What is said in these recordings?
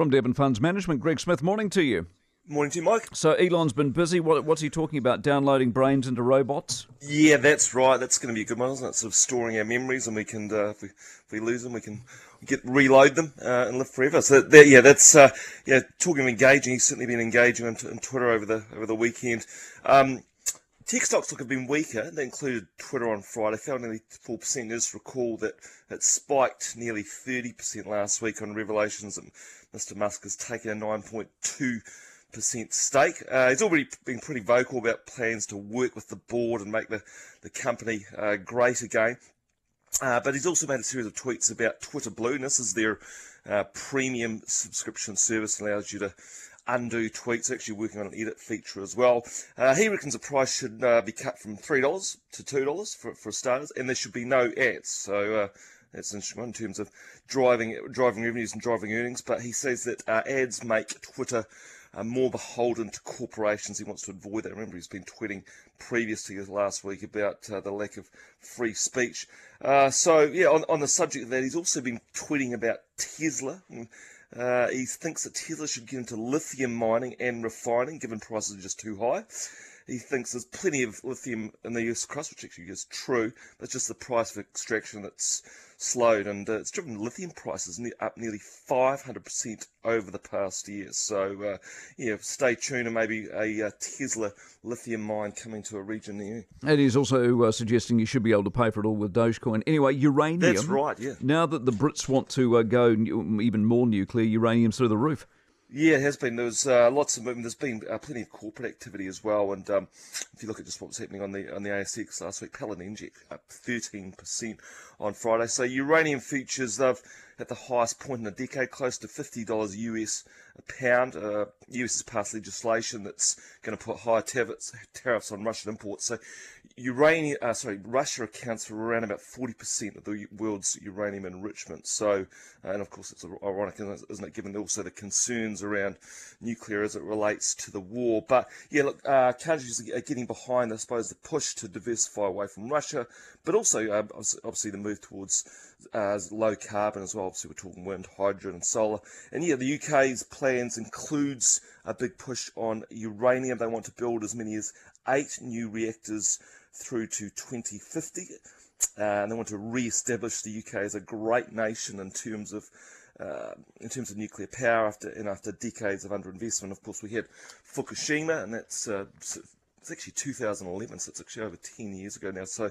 From Devon Funds Management, Greg Smith, morning to you. Morning to you, Mike. So Elon's been busy. What, what's he talking about? Downloading brains into robots? Yeah, that's right. That's going to be a good one, isn't it? Sort of storing our memories, and we can, uh, if, we, if we lose them, we can get reload them uh, and live forever. So that, yeah, that's uh, yeah. Talking of engaging, he's certainly been engaging on, on Twitter over the over the weekend. Um, Tech stocks look have been weaker. They included Twitter on Friday, fell nearly 4%. Just recall that it spiked nearly 30% last week on revelations that Mr. Musk has taken a 9.2% stake. Uh, he's already been pretty vocal about plans to work with the board and make the, the company uh, great again. Uh, but he's also made a series of tweets about Twitter Blue, this is their uh, premium subscription service, allows you to undo tweets, actually working on an edit feature as well. Uh, he reckons the price should uh, be cut from $3 to $2 for, for starters, and there should be no ads. So uh, that's interesting in terms of driving driving revenues and driving earnings. But he says that uh, ads make Twitter uh, more beholden to corporations. He wants to avoid that. Remember, he's been tweeting previously last week about uh, the lack of free speech. So, yeah, on, on the subject of that, he's also been tweeting about Tesla. Uh, he thinks that Tesla should get into lithium mining and refining, given prices are just too high. He thinks there's plenty of lithium in the US crust, which actually is true, but it's just the price of extraction that's slowed, and uh, it's driven lithium prices up nearly 500% over the past year. So, uh, yeah, stay tuned, and maybe a uh, Tesla lithium mine coming to a region near you. And he's also uh, suggesting you should be able to pay for it all with Dogecoin. Anyway, uranium. That's right, yeah. Now that the Brits want to uh, go even more nuclear, uranium's through the roof. Yeah, it has been. There's uh, lots of movement. There's been uh, plenty of corporate activity as well. And um, if you look at just what was happening on the on the ASX last week, Paladin up 13% on Friday. So uranium futures, they've at the highest point in a decade, close to $50 US a pound. Uh, US has passed legislation that's going to put higher tariffs, on Russian imports. So uranium, uh, sorry, Russia accounts for around about 40% of the world's uranium enrichment. So, uh, and of course, it's ironic, isn't it, given also the concerns around nuclear as it relates to the war. But yeah, look, uh, countries are getting behind, I suppose, the push to diversify away from Russia, but also uh, obviously the move towards uh, low carbon as well. Obviously, we're talking wind, hydrogen, and solar. And yeah, the UK's plans includes a big push on uranium. They want to build as many as eight new reactors through to 2050. Uh, and they want to re-establish the UK as a great nation in terms of uh, in terms of nuclear power after and after decades of underinvestment. Of course, we had Fukushima, and that's uh, it's actually 2011, so it's actually over 10 years ago now. So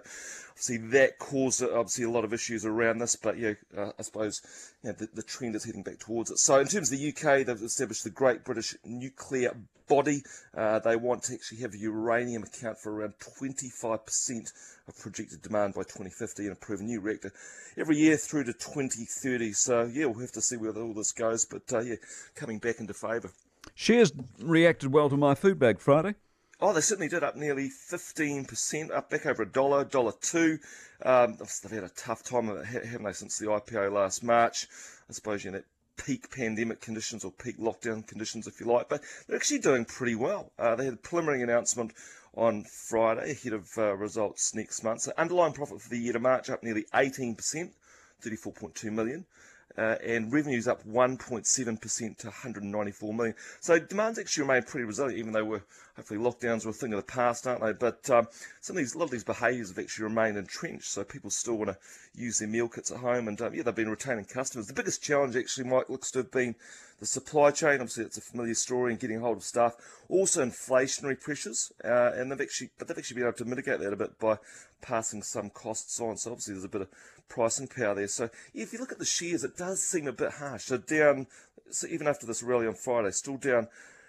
obviously that caused obviously a lot of issues around this, but yeah, uh, I suppose you know, the, the trend is heading back towards it. So in terms of the UK, they've established the Great British Nuclear Body. Uh, they want to actually have uranium account for around 25% of projected demand by 2050 and approve a new reactor every year through to 2030. So yeah, we'll have to see where all this goes, but uh, yeah, coming back into favour. Shares reacted well to My Food Bag Friday. Oh, they certainly did, up nearly 15%, up back over a dollar, dollar two. Um, they've had a tough time, haven't they, since the IPO last March. I suppose you know, peak pandemic conditions or peak lockdown conditions, if you like, but they're actually doing pretty well. Uh, they had a preliminary announcement on Friday ahead of uh, results next month. So underlying profit for the year to March up nearly 18%, 34.2 million uh, and revenues up 1.7% to 194 million. So demand's actually remained pretty resilient, even though we're hopefully lockdowns are a thing of the past, aren't they? But um, some of these, a lot of these behaviours have actually remained entrenched. So people still want to use their meal kits at home, and um, yeah, they've been retaining customers. The biggest challenge actually, Mike, looks to have been the supply chain. Obviously, it's a familiar story, and getting hold of staff. Also, inflationary pressures, uh, and they've actually, but they've actually been able to mitigate that a bit by passing some costs on. So obviously, there's a bit of pricing power there. So if you look at the shares, it does seem a bit harsh. So down, so even after this rally on Friday, still down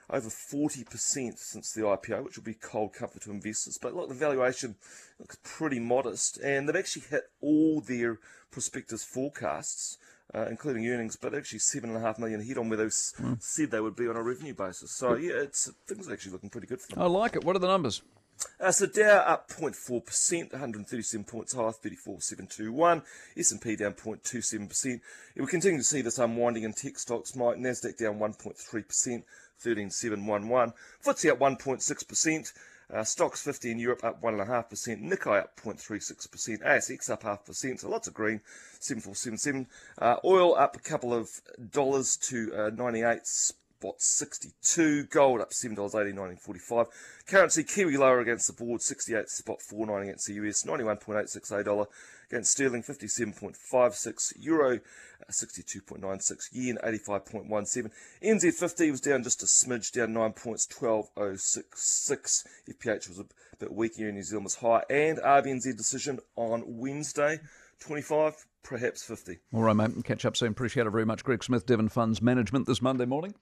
over 40% since the IPO, which will be cold comfort to investors. But look, the valuation looks pretty modest, and they've actually hit all their prospectus forecasts. Uh, including earnings, but actually seven and a half million ahead on where they mm. said they would be on a revenue basis. So yeah, it's things are actually looking pretty good for them. I like it. What are the numbers? Uh, so Dow up 0.4%, 137 points high, 34,721. S&P down 0.27%. We continue to see this unwinding in tech stocks. Mike Nasdaq down 1.3%, 13,711. FTSE up 1.6%. Uh, Stoxx 50 in Europe up 1.5%, Nikkei up 0.36%, ASX up half percent, so lots of green, 7477. Uh, oil up a couple of dollars to uh, 98 spot 62. Gold up $7.80, 1945. Currency, Kiwi lower against the board, 68 spot 49 against the US, 91.86 dollar against sterling, 57.56 euro, uh, 62.96 Yen, 85.17. NZ50 was down just a smidge, down 9 points, 12.066. FPH was a bit weaker in New Zealand was high. And RBNZ decision on Wednesday, 25, perhaps 50. All right, mate. Catch up soon. Appreciate it very much. Greg Smith, Devon Funds Management this Monday morning.